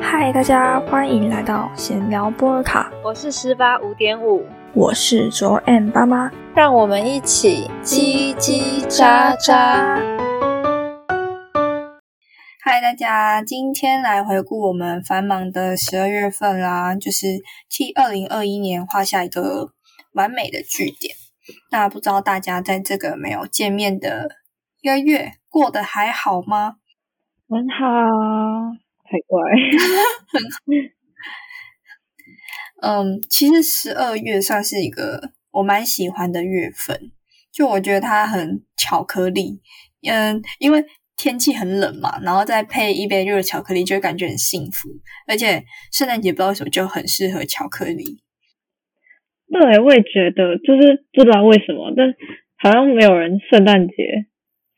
嗨，大家欢迎来到闲聊波尔卡，我是十八五点五，我是卓 M 爸妈，让我们一起叽叽喳喳。嗨，大家，今天来回顾我们繁忙的十二月份啦，就是替二零二一年画下一个完美的句点。那不知道大家在这个没有见面的一个月过得还好吗？很好，太乖，很 嗯，其实十二月算是一个我蛮喜欢的月份，就我觉得它很巧克力，嗯，因为天气很冷嘛，然后再配一杯热巧克力，就会感觉很幸福。而且圣诞节不知道为什么就很适合巧克力。对，我也觉得，就是不知道为什么，但好像没有人圣诞节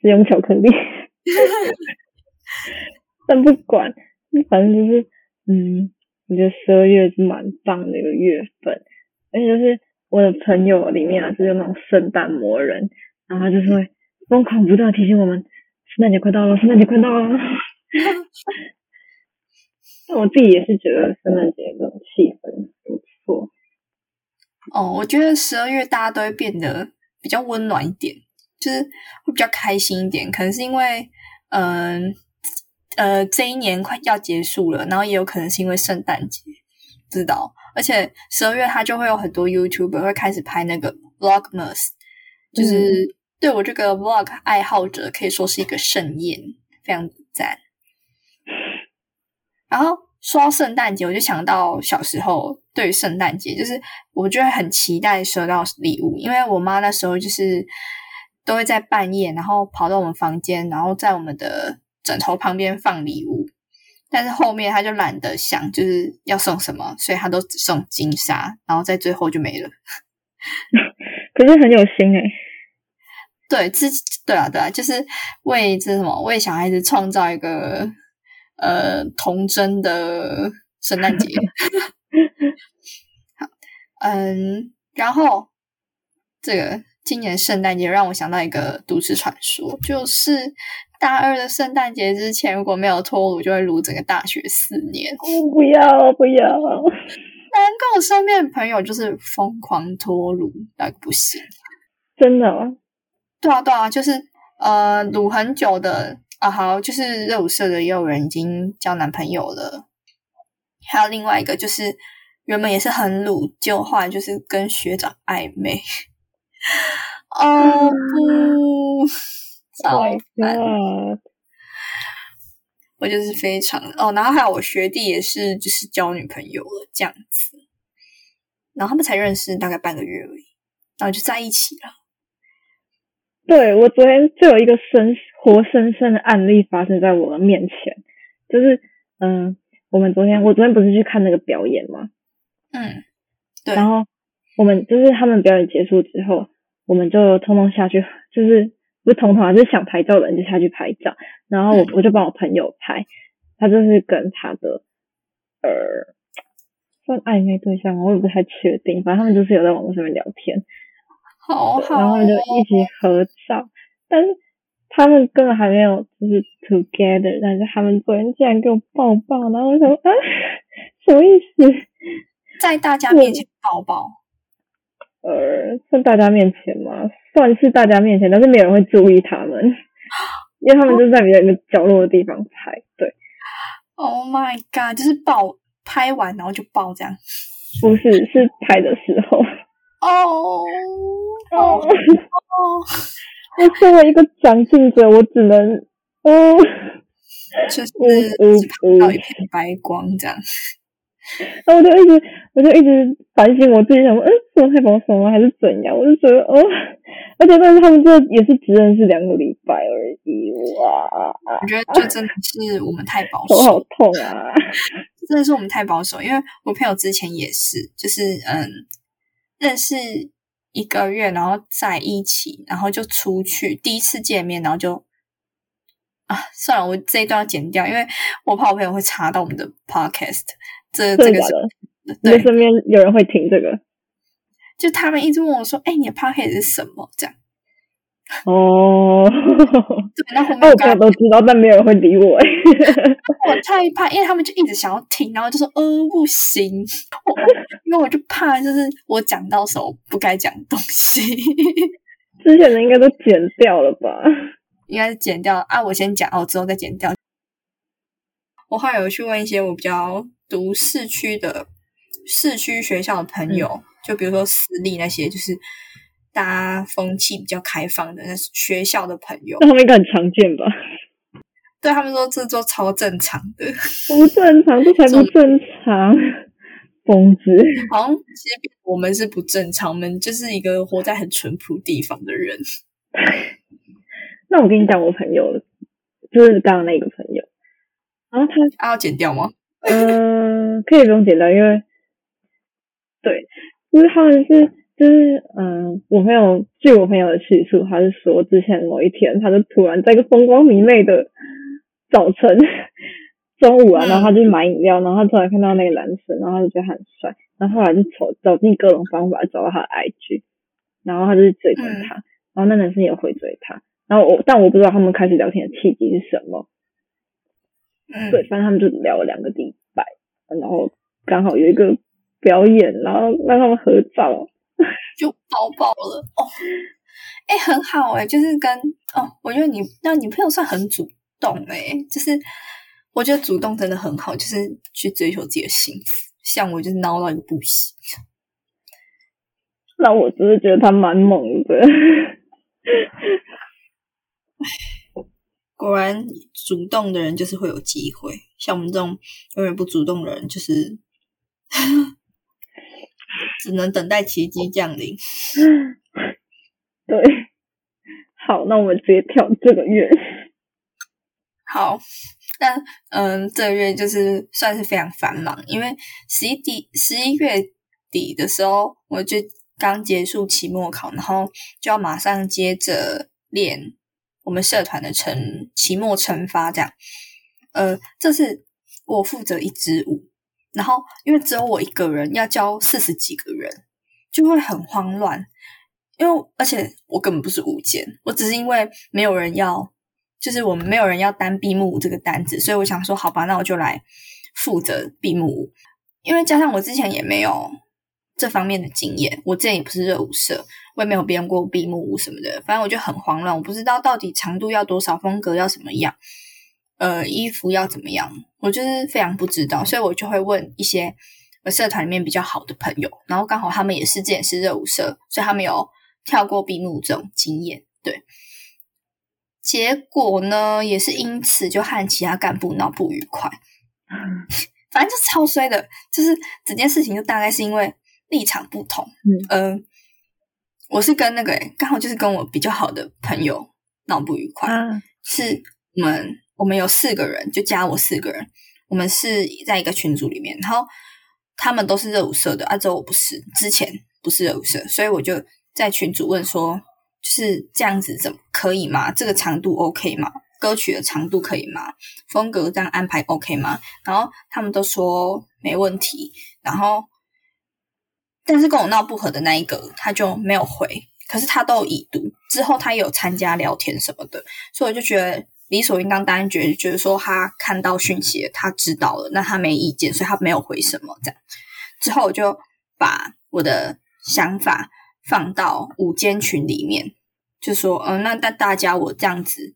是用巧克力。但不管，反正就是，嗯，我觉得十二月是蛮棒的一个月份，而且就是我的朋友里面啊，是有那种圣诞魔人，然后他就是会疯狂不断提醒我们，圣诞节快到了，圣诞节快到了。但我自己也是觉得圣诞节这种气氛不错。哦，我觉得十二月大家都会变得比较温暖一点，就是会比较开心一点，可能是因为，嗯。呃，这一年快要结束了，然后也有可能是因为圣诞节，知道。而且十二月它就会有很多 YouTuber 会开始拍那个 Vlogmas，就是对我这个 Vlog 爱好者可以说是一个盛宴，非常赞。然后说到圣诞节，我就想到小时候对于圣诞节，就是我就会很期待收到礼物，因为我妈那时候就是都会在半夜，然后跑到我们房间，然后在我们的。枕头旁边放礼物，但是后面他就懒得想，就是要送什么，所以他都只送金沙，然后在最后就没了。可是很有心哎，对，自己对啊对啊，就是为这什么为小孩子创造一个呃童真的圣诞节。好，嗯，然后这个今年圣诞节让我想到一个都市传说，就是。大二的圣诞节之前，如果没有脱乳，就会撸整个大学四年。我不要不要！难怪我身边的朋友就是疯狂脱乳，那个不行。真的？对啊对啊，就是呃，撸很久的啊，好，就是热舞社的也有人已经交男朋友了。还有另外一个，就是原本也是很鲁，就后来就是跟学长暧昧。哦不！糟糕！我就是非常哦，然后还有我学弟也是，就是交女朋友了这样子，然后他们才认识大概半个月而已，然后就在一起了。对我昨天就有一个生活生生的案例发生在我的面前，就是嗯，我们昨天我昨天不是去看那个表演吗？嗯，对。然后我们就是他们表演结束之后，我们就通通下去，就是。不是同还是想拍照的人就下去拍照，然后我我就帮我朋友拍，他就是跟他的呃算暧昧对象，我也不太确定，反正他们就是有在网络上面聊天，好好，然后就一起合照，但是他们根本还没有就是 together，但是他们昨天竟然给我抱抱，然后我说啊什么意思，在大家面前抱抱，呃，在大家面前嘛？算是大家面前，但是没有人会注意他们，因为他们就在比较一个角落的地方拍。对，Oh my god，就是爆拍完然后就爆这样？不是，是拍的时候。哦 哦哦！我作为一个长进者，我只能，嗯，就是拍到一片白光这样。然后我就一直，我就一直反省我自己，想说，嗯，是我太保守吗，还是怎样？我就觉得，哦，而且但是他们这也是只认识两个礼拜而已，哇！我觉得这真的是我们太保 守，手好痛啊！真的是我们太保守，因为我朋友之前也是，就是嗯，认识一个月，然后在一起，然后就出去第一次见面，然后就啊，算了，我这一段要剪掉，因为我怕我朋友会查到我们的 podcast。这这个是，对，身边有人会听这个，就他们一直问我说：“哎，你的 p o c k e t 是什么？”这样，哦，对，然后后那我朋面刚友都知道，但没有人会理我。哎，我太怕，因为他们就一直想要听，然后就说呃不行，我因为我就怕就是我讲到时候不该讲的东西，之前的应该都剪掉了吧？应该是剪掉啊，我先讲，哦之后再剪掉。我后来有去问一些我比较读市区的市区学校的朋友，就比如说私立那些，就是大家风气比较开放的那学校的朋友那，他们应该很常见吧？对他们说这都超正常的，不正常，这才不 正常，疯子。好像其实我们是不正常，我们就是一个活在很淳朴地方的人。那我跟你讲，我朋友就是刚刚那个朋友，然后他啊，要剪掉吗？嗯，可以不用剪掉，因为对，就是他们是就是嗯，我朋友据我朋友的叙述，他是说之前某一天，他就突然在一个风光明媚的早晨中午啊，嗯然后他就买饮料，然后他突然看到那个男生，然后他就觉得他很帅，然后后来就走走尽各种方法找到他的 IG，然后他就去追踪他，然后那男生也回追他，然后我但我不知道他们开始聊天的契机是什么，嗯，对，反正他们就聊了两个礼拜，然后刚好有一个表演，然后让他们合照。就抱抱了哦。哎、很好哎、就是跟哦，我觉得你那女朋友算很主动哎、就是我觉得主动真的很好，就是去追求自己的幸福。像我就是孬到一个不行，那我只是觉得他蛮猛的，果然主动的人就是会有机会，像我们这种永远不主动的人，就是 只能等待奇迹降临。对。好，那我们直接跳这个月。好，那嗯，这个月就是算是非常繁忙，因为十一底十一月底的时候，我就刚结束期末考，然后就要马上接着练我们社团的惩期末惩罚，这样。呃，这是我负责一支舞，然后因为只有我一个人要教四十几个人，就会很慌乱。因为而且我根本不是舞监，我只是因为没有人要，就是我们没有人要担闭幕舞这个单子，所以我想说，好吧，那我就来负责闭幕舞。因为加上我之前也没有这方面的经验，我之前也不是热舞社，我也没有编过闭幕舞什么的，反正我就很慌乱，我不知道到底长度要多少，风格要什么样，呃，衣服要怎么样，我就是非常不知道，所以我就会问一些呃社团里面比较好的朋友，然后刚好他们也是之前是热舞社，所以他们有跳过闭幕这种经验，对。结果呢，也是因此就和其他干部闹不愉快，反正就超衰的，就是整件事情就大概是因为立场不同，嗯，呃，我是跟那个欸刚好就是跟我比较好的朋友闹不愉快，啊，是我们我们有四个人，就加我四个人，我们是在一个群组里面，然后他们都是热舞社的，啊，只有我不是，之前不是热舞社，所以我就在群组问说，就是这样子怎么可以吗？这个长度 OK 吗？歌曲的长度可以吗？风格这样安排 OK 吗？然后他们都说没问题，然后但是跟我闹不和的那一个他就没有回，可是他都有已读，之后他也有参加聊天什么的，所以我就觉得理所应当，当然觉得觉得说他看到讯息，他知道了，那他没意见，所以他没有回什么这样。之后我就把我的想法放到午间群里面，就说，嗯、那那大家我这样子，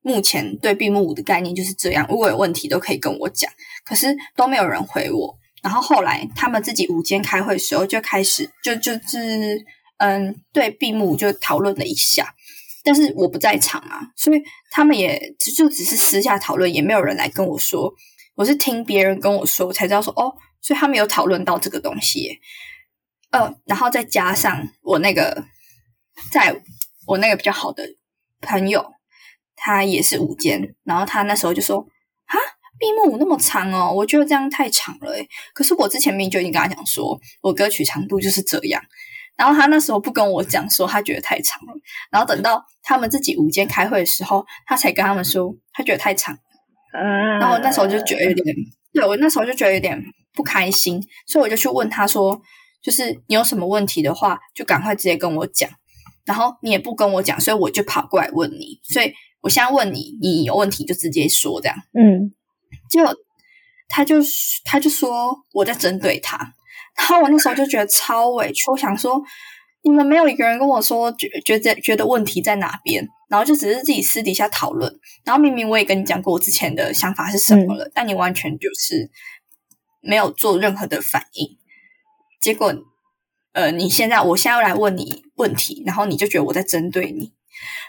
目前对闭幕舞的概念就是这样，如果有问题都可以跟我讲，可是都没有人回我。然后后来他们自己午间开会的时候就开始就就是嗯对闭幕就讨论了一下，但是我不在场啊，所以他们也就只是私下讨论，也没有人来跟我说。我是听别人跟我说，我才知道说哦，所以他们有讨论到这个东西。呃，然后再加上我那个，在我那个比较好的朋友，他也是午间，然后他那时候就说哈，闭幕舞那么长哦，我觉得这样太长了诶。可是我之前明明就已经跟他讲说，我歌曲长度就是这样。然后他那时候不跟我讲说他觉得太长了，然后等到他们自己午间开会的时候，他才跟他们说他觉得太长。嗯，然后我那时候就觉得有点，对我那时候就觉得有点不开心，所以我就去问他说，就是你有什么问题的话，就赶快直接跟我讲。然后你也不跟我讲，所以我就跑过来问你。所以我现在问你，你有问题就直接说，这样。嗯，结果他就他就说我在针对他，然后我那时候就觉得超委屈，我想说你们没有一个人跟我说觉觉得觉得问题在哪边，然后就只是自己私底下讨论，然后明明我也跟你讲过我之前的想法是什么了，但你完全就是没有做任何的反应，结果呃你现在我现在要来问你问题，然后你就觉得我在针对你，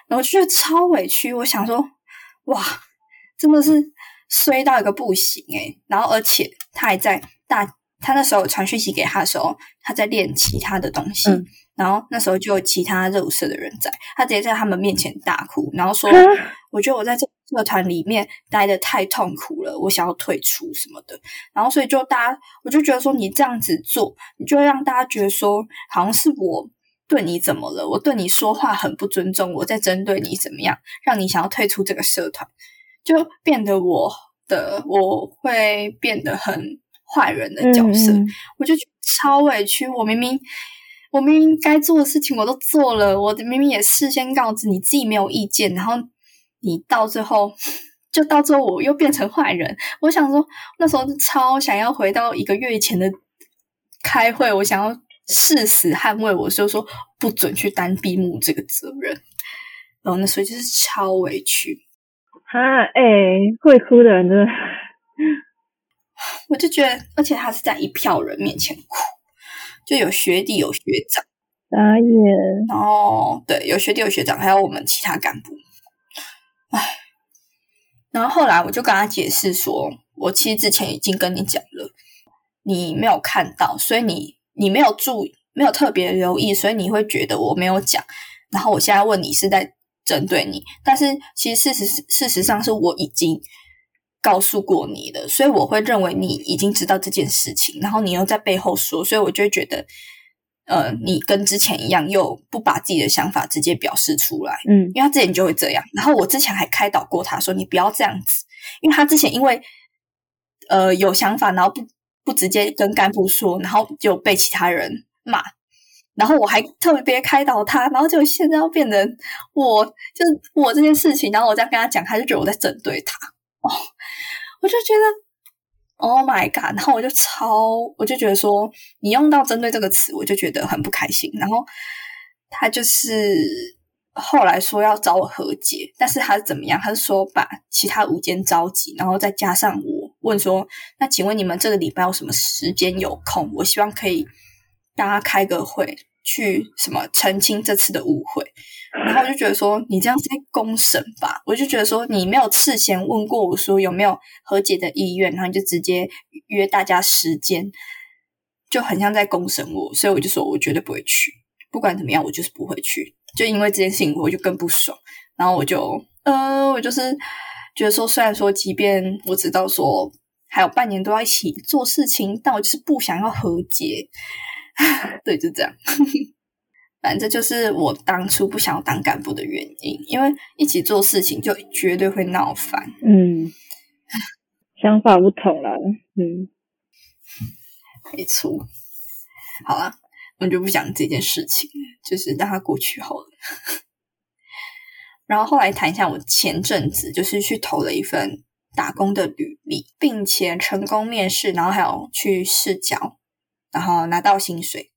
然后就觉得超委屈，我想说哇真的是。衰到一个不行诶然后而且他还在大，他那时候传讯息给他的时候，他在练其他的东西，然后那时候就有其他热舞社的人在，他直接在他们面前大哭，然后说：“我觉得我在这社团里面待的太痛苦了，我想要退出什么的。”然后所以就大家，我就觉得说你这样子做，你就会让大家觉得说好像是我对你怎么了，我对你说话很不尊重，我在针对你怎么样，让你想要退出这个社团。就变得我的我会变得很坏人的角色，我就超委屈。我明明我明明该做的事情我都做了，我明明也事先告知你自己没有意见，然后你到最后就到最后我又变成坏人。我想说那时候超想要回到一个月前的开会，我想要誓死捍卫，我就说不准去担闭幕这个责任。然后那时候就是超委屈。哈，哎，会哭的人真的，我就觉得，而且他是在一票人面前哭，就有学弟有学长，打眼，然后对，有学弟有学长，还有我们其他干部，唉，然后后来我就跟他解释说，我其实之前已经跟你讲了，你没有看到，所以你你没有注意，没有特别留意，所以你会觉得我没有讲，然后我现在问你是在。针对你，但是其实事实事实上是我已经告诉过你了，所以我会认为你已经知道这件事情，然后你又在背后说，所以我就会觉得，呃，你跟之前一样，又不把自己的想法直接表示出来，嗯，因为他之前就会这样，然后我之前还开导过他说，你不要这样子，因为他之前因为呃有想法，然后不不直接跟干部说，然后就被其他人骂。然后我还特别开导他，然后就现在要变成我，就是我这件事情，然后我再跟他讲，他就觉得我在针对他哦，我就觉得 Oh my God，然后我就超，我就觉得说你用到针对这个词，我就觉得很不开心。然后他就是后来说要找我和解，但是他是怎么样？他是说把其他五间召集，然后再加上我问说，那请问你们这个礼拜有什么时间有空？我希望可以。大家开个会，去什么澄清这次的误会，然后我就觉得说你这样是在公审吧？我就觉得说你没有事先问过我说有没有和解的意愿，然后你就直接约大家时间，就很像在公审我，所以我就说我绝对不会去，不管怎么样我就是不会去，就因为这件事情我就更不爽，然后我就呃我就是觉得说虽然说即便我知道说还有半年都要一起做事情，但我就是不想要和解。对，就这样。反正就是我当初不想要当干部的原因，因为一起做事情就绝对会闹翻。嗯，想法不同了。嗯，没错。好了，我们就不讲这件事情，就是让它过去好了。然后后来谈一下，我前阵子就是去投了一份打工的履历，并且成功面试，然后还有去试教。然后拿到薪水，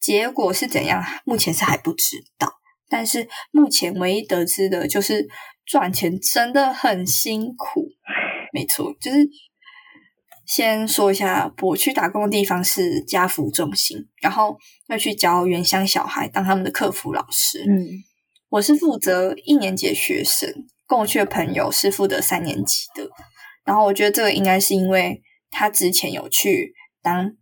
结果是怎样？目前是还不知道。但是目前唯一得知的就是赚钱真的很辛苦。没错，就是先说一下，我去打工的地方是家福中心，然后要去教原乡小孩当他们的客服老师。嗯，我是负责一年级的学生，跟我去的朋友是负责三年级的。然后我觉得这个应该是因为他之前有去当。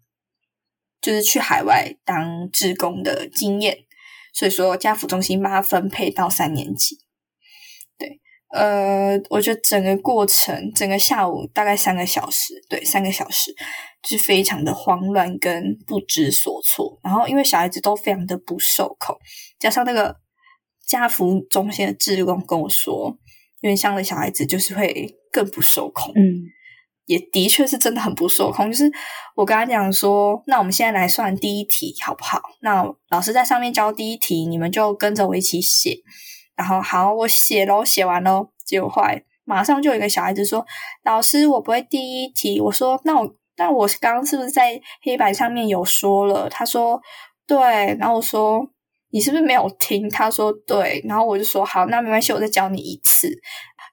就是去海外当志工的经验，所以说家福中心把它分配到三年级。对，呃，我觉得整个过程，整个下午大概三个小时，对，三个小时，就是非常的慌乱跟不知所措。然后因为小孩子都非常的不受控，加上那个家福中心的志工跟我说，原乡的小孩子就是会更不受控。嗯，也的确是真的很不受控。就是我跟他讲说，那我们现在来算第一题好不好？那老师在上面教第一题，你们就跟着我一起写。然后好，我写喽，写完喽，结果后来马上就有一个小孩子说：“老师，我不会第一题。”我说：“那我那我刚刚是不是在黑板上面有说了？”他说：“对。”然后我说：“你是不是没有听？”他说：“对。”然后我就说：“好，那没关系，我再教你一次。”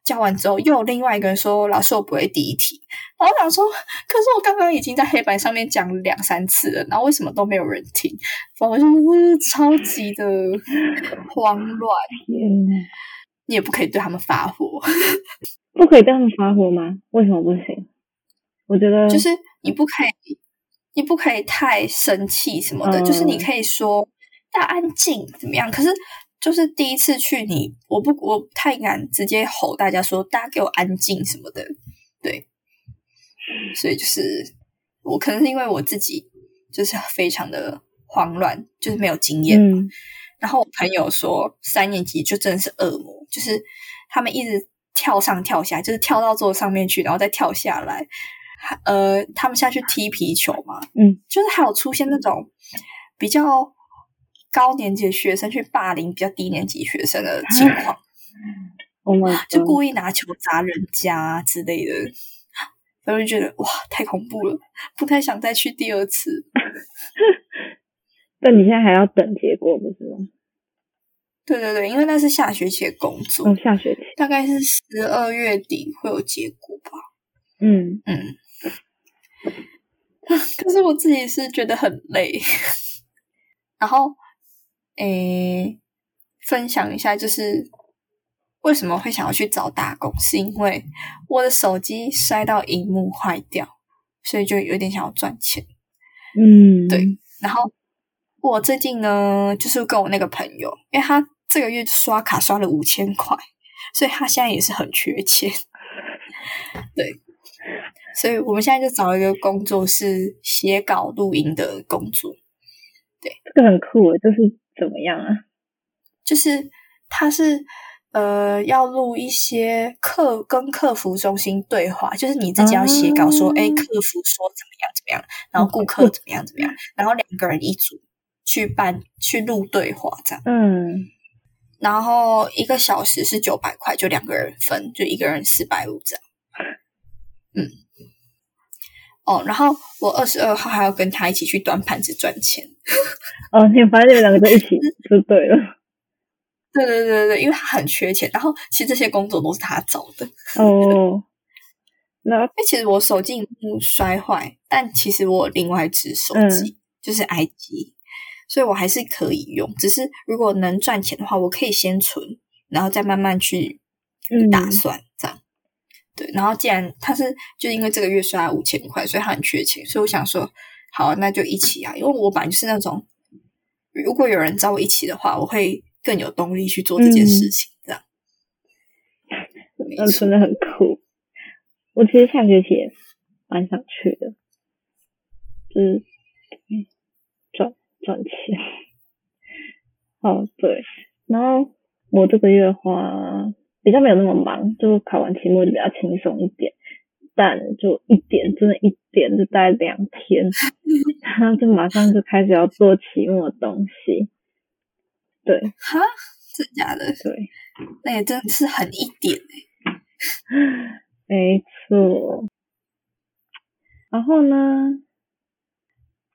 教完之后，又有另外一个人说：“老师，我不会第一题。”然后我想说：“可是我刚刚已经在黑板上面讲两三次了，然后为什么都没有人听？反正就是超级的慌乱。你也不可以对他们发火，不可以对他们发火吗？为什么不行？我觉得就是你不可以，你不可以太生气什么的。就是你可以说大家安静怎么样？可是就是第一次去，你我不我不太敢直接吼大家说大家给我安静什么的。对，所以就是我可能是因为我自己就是非常的慌乱，就是没有经验。然后我朋友说三年级就真的是恶魔，就是他们一直跳上跳下，就是跳到桌上面去，然后再跳下来。呃，他们下去踢皮球嘛，嗯，就是还有出现那种比较高年级的学生去霸凌比较低年级学生的情况。哦就故意拿球砸人家之类的，我就觉得哇，太恐怖了，不太想再去第二次。那你现在还要等结果不是吗？对对对，因为那是下学期的工作，哦，下学期大概是十二月底会有结果吧。嗯嗯，可是我自己是觉得很累。然后，诶，分享一下，就是为什么会想要去找打工，是因为我的手机摔到荧幕坏掉，所以就有点想要赚钱。嗯，对，然后。我最近呢，就是跟我那个朋友，因为他这个月刷卡刷了五千块，所以他现在也是很缺钱。对，所以我们现在就找一个工作，是写稿录音的工作。对，这个很酷，就是怎么样啊？就是他是呃，要录一些客跟客服中心对话，就是你自己要写稿说，哎，客服说怎么样怎么样，然后顾客怎么样怎么样，然后两个人一组。去办去录对话这样，嗯，然后一个小时是九百块，就两个人分，就一个人四百五这样，嗯，哦，然后我二十二号还要跟他一起去端盘子赚钱，哦，你发现你们两个在一起就对了，对对对对对，因为他很缺钱，然后其实这些工作都是他找的，哦，那哎，其实我手机摔坏，但其实我另外一只手机就是 i 机。所以我还是可以用，只是如果能赚钱的话，我可以先存，然后再慢慢去打算这样。对，然后既然他是就因为这个月刷五千块，所以他很缺钱，所以我想说，好，那就一起啊！因为我本来就是那种，如果有人找我一起的话，我会更有动力去做这件事情。这样，那真的很酷。我其实下学期也蛮想去的，就是赚。赚钱，哦对，然后我这个月的话比较没有那么忙，就考完期末就比较轻松一点，但就一点，真的一点就待两天，然后就马上就开始要做期末的东西，对，哈，真假的？对，那也真的是很一点哎，没错，然后呢，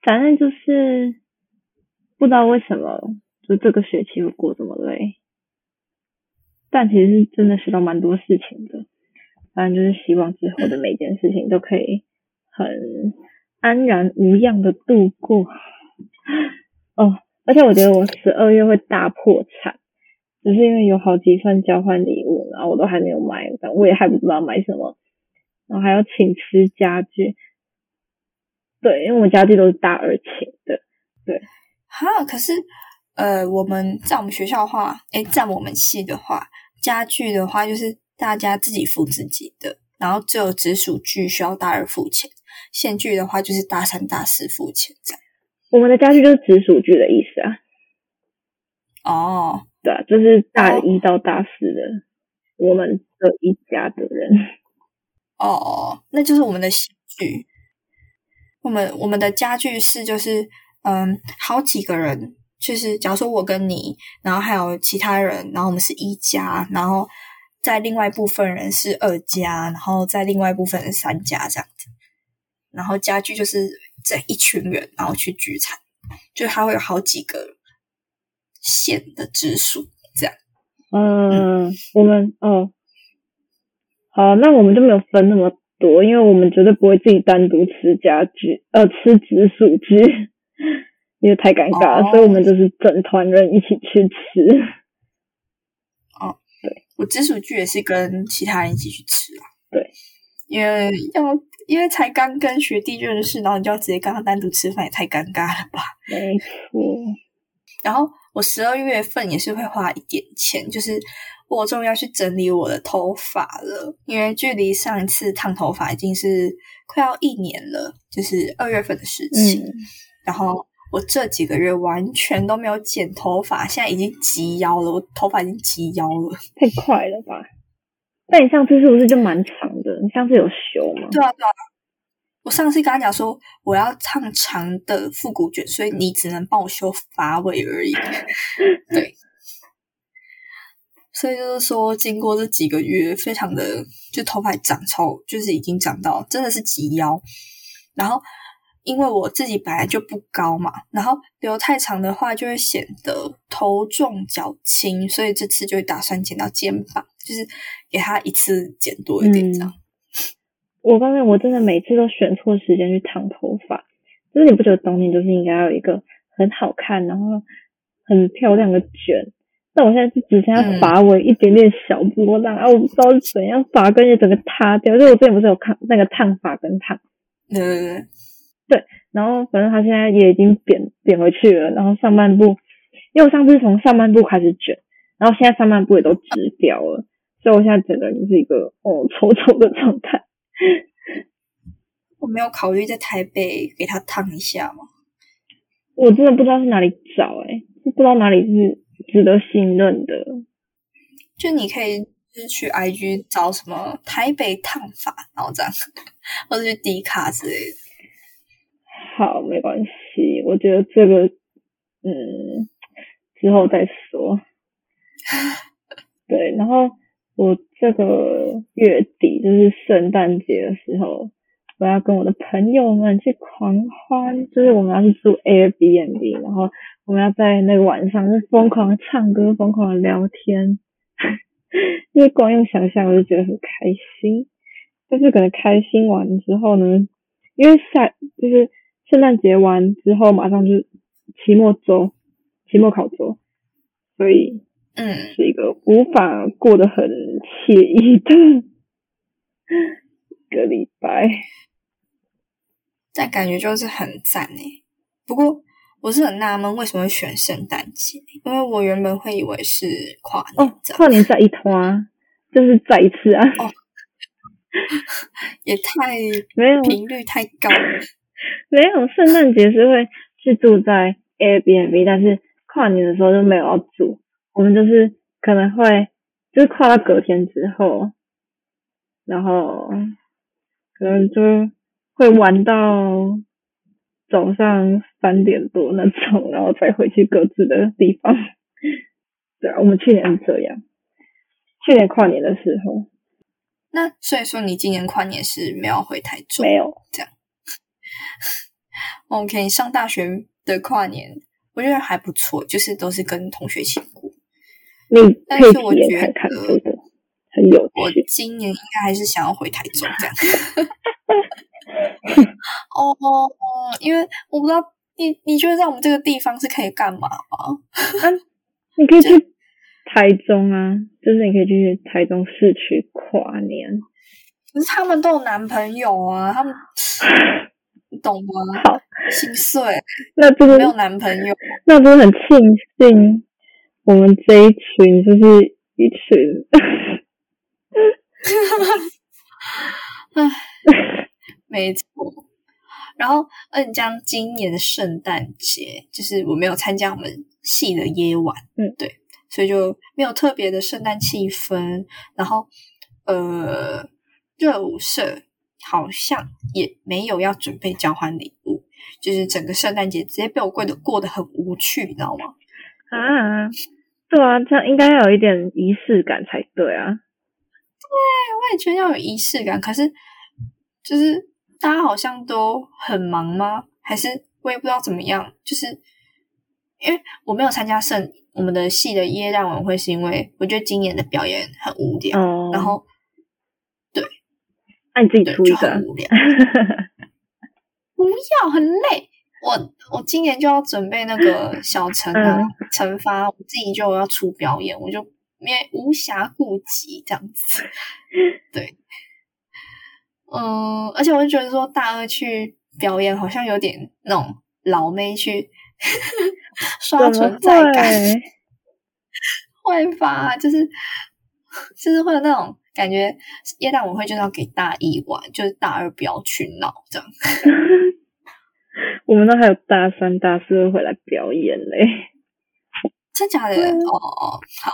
反正就是。不知道为什么，就这个学期会过这么累，但其实是真的学到蛮多事情的。反正就是希望之后的每件事情都可以很安然无恙的度过。哦，而且我觉得我十二月会大破产，只是因为有好几份交换礼物，然后我都还没有买，但我也还不知道买什么，然后还要请吃家具。对，因为我们家具都是大二请的，对。哈，可是，呃，我们在我们学校的话，诶，在我们系的话，家具的话就是大家自己付自己的，然后只有直属具需要大二付钱，现具的话就是大三、大四付钱这样。我们的家具就是直属具的意思啊。哦，对啊，就是大一到大四的，我们这一家的人。哦，那就是我们的喜剧。我们我们的家具是就是嗯，好几个人，就是假如说我跟你，然后还有其他人，然后我们是一家，然后在另外一部分人是二家，然后在另外一部分人三家这样子。然后家具就是这一群人，然后去聚餐，就它会有好几个线的直属这样。嗯，我们哦，好，那我们就没有分那么多，因为我们绝对不会自己单独吃家具，呃，吃直属居，因为太尴尬了，哦所以我们就是整团人一起去吃。哦，对我直属剧也是跟其他人一起去吃啊。对，因为要因为才刚跟学弟认识，然后你就要直接跟他单独吃饭，也太尴尬了吧。没错，然后我十二月份也是会花一点钱，就是我终于要去整理我的头发了，因为距离上一次烫头发已经是快要一年了，就是二月份的事情。嗯，然后我这几个月完全都没有剪头发，现在已经及腰了，我头发已经及腰了。太快了吧？那你上次是不是就蛮长的？你上次有修吗？对啊，对啊。我上次跟他讲说我要烫长的复古卷，所以你只能帮我修发尾而已。对，所以就是说，经过这几个月，非常的就头发长超，就是已经长到真的是及腰。然后因为我自己本来就不高嘛，然后留太长的话就会显得头重脚轻，所以这次就打算剪到肩膀，就是给它一次剪多一点这样。我发现我真的每次都选错时间去烫头发，就是你不觉得冬天就是应该要有一个很好看，然后很漂亮的卷？那我现在就只剩下嗯发尾一点点小波浪、啊，我不知道是怎样，发根也整个塌掉。就我之前不是有看那个烫发跟烫，对对对，然后反正他现在也已经扁扁回去了，然后上半部，因为我上次是从上半部开始卷，然后现在上半部也都直掉了，所以我现在整个人就是一个哦丑丑的状态。我没有考虑在台北给他烫一下吗。我真的不知道是哪里找、欸，哎，不知道哪里是值得信任的。就你可以就是去 IG 找什么台北烫发，然后这样，或者去迪卡之类的。好，没关系，我觉得这个，嗯，之后再说。对，然后我这个月底就是圣诞节的时候，我要跟我的朋友们去狂欢，就是我们要去住 Airbnb，然后我们要在那个晚上就疯狂的唱歌，疯狂的聊天，因为光用想象我就觉得很开心。但是可能开心完之后呢，因为下就是圣诞节完之后马上就是期末周，期末考周，所以嗯，是一个无法过得很惬意的 一个礼拜。但感觉就是很赞诶。不过我是很纳闷，为什么会选圣诞节？因为我原本会以为是跨年哦，跨年再一拖啊，就是再一次啊，也太没有频率太高了。没有，圣诞节是会是住在 Airbnb，但是跨年的时候就没有要住，我们就是可能会就是跨到隔天之后，然后可能就会玩到早上三点多那种，然后再回去各自的地方。对啊，我们去年是这样，去年跨年的时候那所以说，你今年跨年是没有回台中？没有，OK，上大学的跨年，我觉得还不错，就是都是跟同学一起过。你但是我觉得很有我。今年应该还是想要回台中这样。哦哦哦，因为我不知道你你觉得在我们这个地方是可以干嘛吗？你可以去台中啊，就是你可以去台中市区跨年。可是他们都有男朋友啊，他们你懂吗？好，心碎，那真的没有男朋友。那真的很庆幸，我们这一群就是一群，没错。然后，嗯，将今年的圣诞节，就是我没有参加我们系的夜晚，嗯，对，所以就没有特别的圣诞气氛。然后，呃，热舞社好像也没有要准备交换礼物，就是整个圣诞节直接被我过得过得很无趣，你知道吗？啊，对啊，这样应该要有一点仪式感才对啊。对我也觉得要有仪式感，可是就是大家好像都很忙吗？还是我也不知道怎么样？就是因为我没有参加圣我们的系的耶诞晚会，是因为我觉得今年的表演很无聊，哦，然后那你自己对出一个就很，无聊，不要很累。我我今年就要准备那个 小惩啊嗯惩罚，我自己就要出表演，我就没无暇顾及这样子。对，嗯，而且我就觉得说大二去表演好像有点那种老妹去刷存在感，会？会吧？就是就是会有那种感觉，耶诞晚会就是要给大一玩，就是大二不要去闹这样。我们都还有大三、大四会回来表演嘞。真假的？哦哦，好，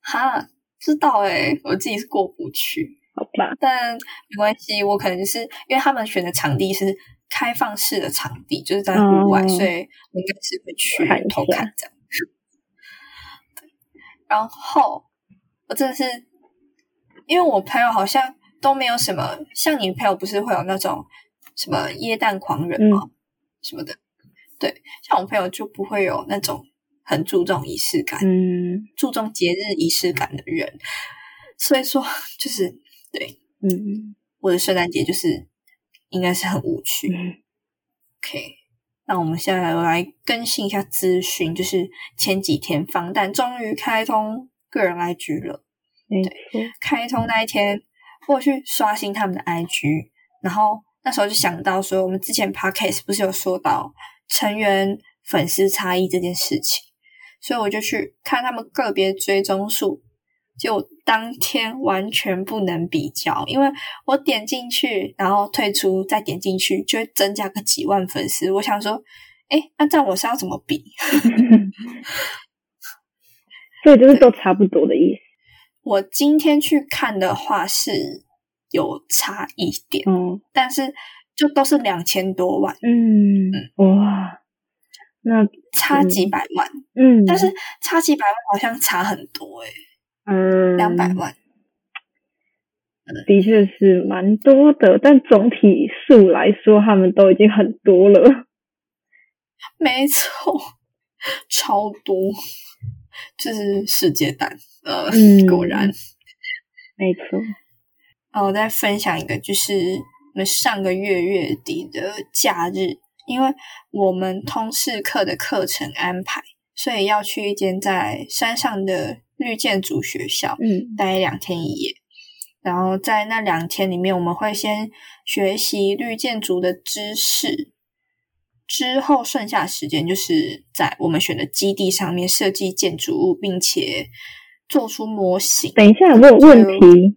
哈，知道诶，我自己是过不去，好吧，但没关系，我可能就是因为他们选的场地是开放式的场地，就是在户外，哦所以我应该是会去看偷看这样。对然后我真的是，因为我朋友好像都没有什么，像你朋友不是会有那种什么耶诞狂人吗？什么的，对，像我朋友就不会有那种很注重仪式感、嗯注重节日仪式感的人，所以说就是对嗯我的圣诞节就是应该是很无趣。嗯 OK，那我们现在来更新一下资讯，就是前几天防弹终于开通个人 IG 了。没错，开通那一天，我去刷新他们的 IG，然后那时候就想到说，我们之前 Podcast 不是有说到成员粉丝差异这件事情，所以我就去看他们个别追踪数，就当天完全不能比较，因为我点进去，然后退出，再点进去，就会增加个几万粉丝。我想说，哎，那这样我是要怎么比？所以就是都差不多的意思。我今天去看的话是有差一点。嗯，但是就都是两千多万，嗯，哇，那差几百万，嗯，但是差几百万好像差很多诶、嗯，两百万，的确是蛮多的，但总体数来说，他们都已经很多了。没错，超多，就是世界胆，呃，嗯果然。没错，啊，我再分享一个，就是我们上个月月底的假日，因为我们通识课的课程安排，所以要去一间在山上的绿建筑学校，嗯待两天一夜。然后在那两天里面，我们会先学习绿建筑的知识，之后剩下的时间就是在我们选的基地上面设计建筑物，并且做出模型。等一下，我有问题。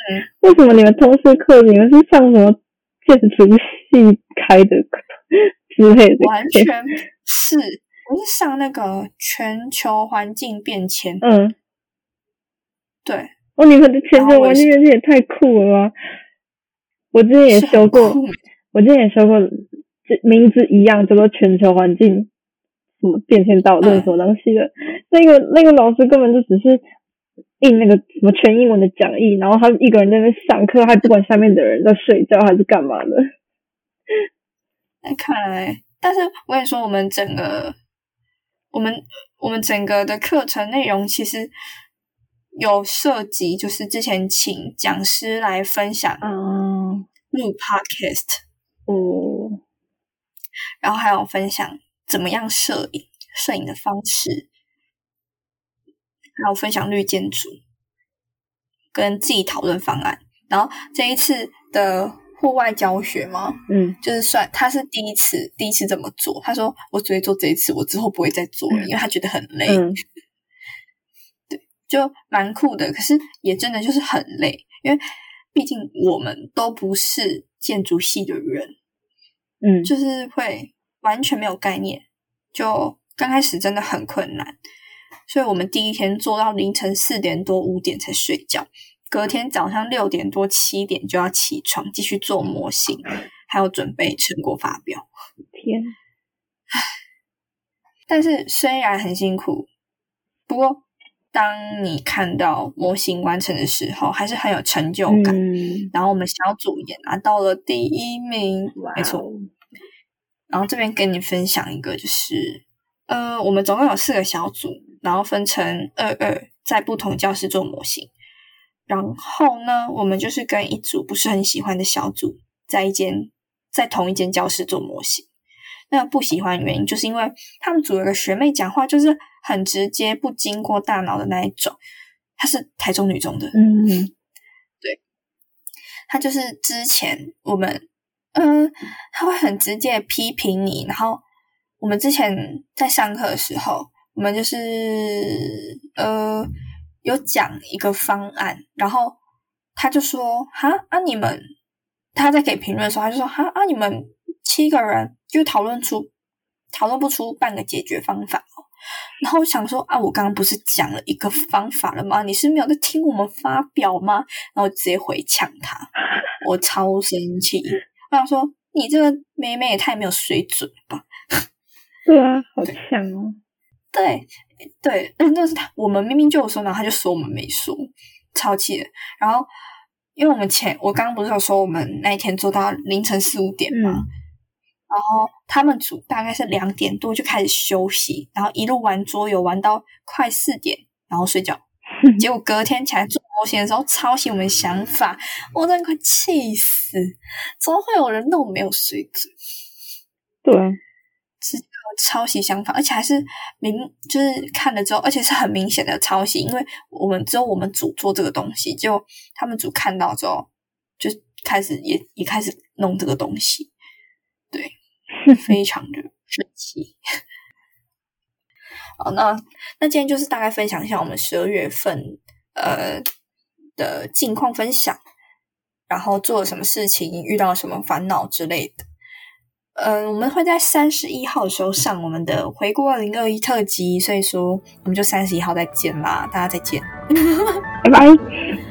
嗯，为什么你们通识课你们是上什么建筑系开的课 之类的？完全是，我是上那个全球环境变迁，嗯，对，哦，你们的全球环境变迁也太酷了吧！我之前也修过，我之前也修过，这名字一样，叫做全球环境什么变迁导论嗯什么东西的。那个那个老师根本就只是印那个什么全英文的讲义，然后他一个人在那边上课，还不管下面的人在睡觉还是干嘛的。那看来，但是我跟你说，我们整个，我们我们整个的课程内容其实有涉及，就是之前请讲师来分享嗯，录 podcast，哦，然后还有分享怎么样摄影，摄影的方式，还有分享绿建筑，跟自己讨论方案。然后这一次的户外教学嘛，嗯就是算他是第一次第一次这么做。他说我只会做这一次，我之后不会再做了，因为他觉得很累，嗯就蛮酷的。可是也真的就是很累，因为毕竟我们都不是建筑系的人，嗯，就是会完全没有概念，就刚开始真的很困难。所以我们第一天做到凌晨四点多五点才睡觉，隔天早上六点多七点就要起床，继续做模型，还要准备成果发表。天，但是虽然很辛苦，不过当你看到模型完成的时候，还是很有成就感。嗯，然后我们小组也拿到了第一名，没错。然后这边跟你分享一个，就是呃，我们总共有四个小组，然后分成二二，在不同教室做模型。然后呢，我们就是跟一组不是很喜欢的小组，在一间在同一间教室做模型。那个不喜欢的原因，就是因为他们组有个学妹讲话就是很直接，不经过大脑的那一种。她是台中女中的，嗯对她就是之前我们，嗯、他会很直接批评你。然后我们之前在上课的时候，我们就是呃有讲一个方案，然后他就说：“哈啊，你们他在给评论的时候，他就说：哈啊，你们七个人就讨论出讨论不出半个解决方法哦。”然后我想说啊，我刚刚不是讲了一个方法了吗？你是没有在听我们发表吗？然后直接回呛他，我超生气。我想说，你这个妹妹也太没有水准了吧？对啊，好强哦。对对，但但是他我们明明就有说，然后他就说我们没说，超气的。然后因为我们前我刚刚不是有说我们那一天做到凌晨四五点嘛？嗯然后他们组大概是两点多就开始休息，然后一路玩桌游玩到快四点，然后睡觉。结果隔天起来做模型的时候抄袭我们想法，我真的快气死！怎么会有人那么没有水准？对啊，抄袭想法，而且还是明就是看了之后，而且是很明显的抄袭，因为我们只有我们组做这个东西，就他们组看到之后，就开始也也开始弄这个东西，对，非常的生气。好，那那今天就是大概分享一下我们十二月份呃的近况分享，然后做了什么事情，遇到什么烦恼之类的。呃，我们会在三十一号的时候上我们的回顾二零二一特辑，所以说我们就三十一号再见啦，大家再见。拜拜。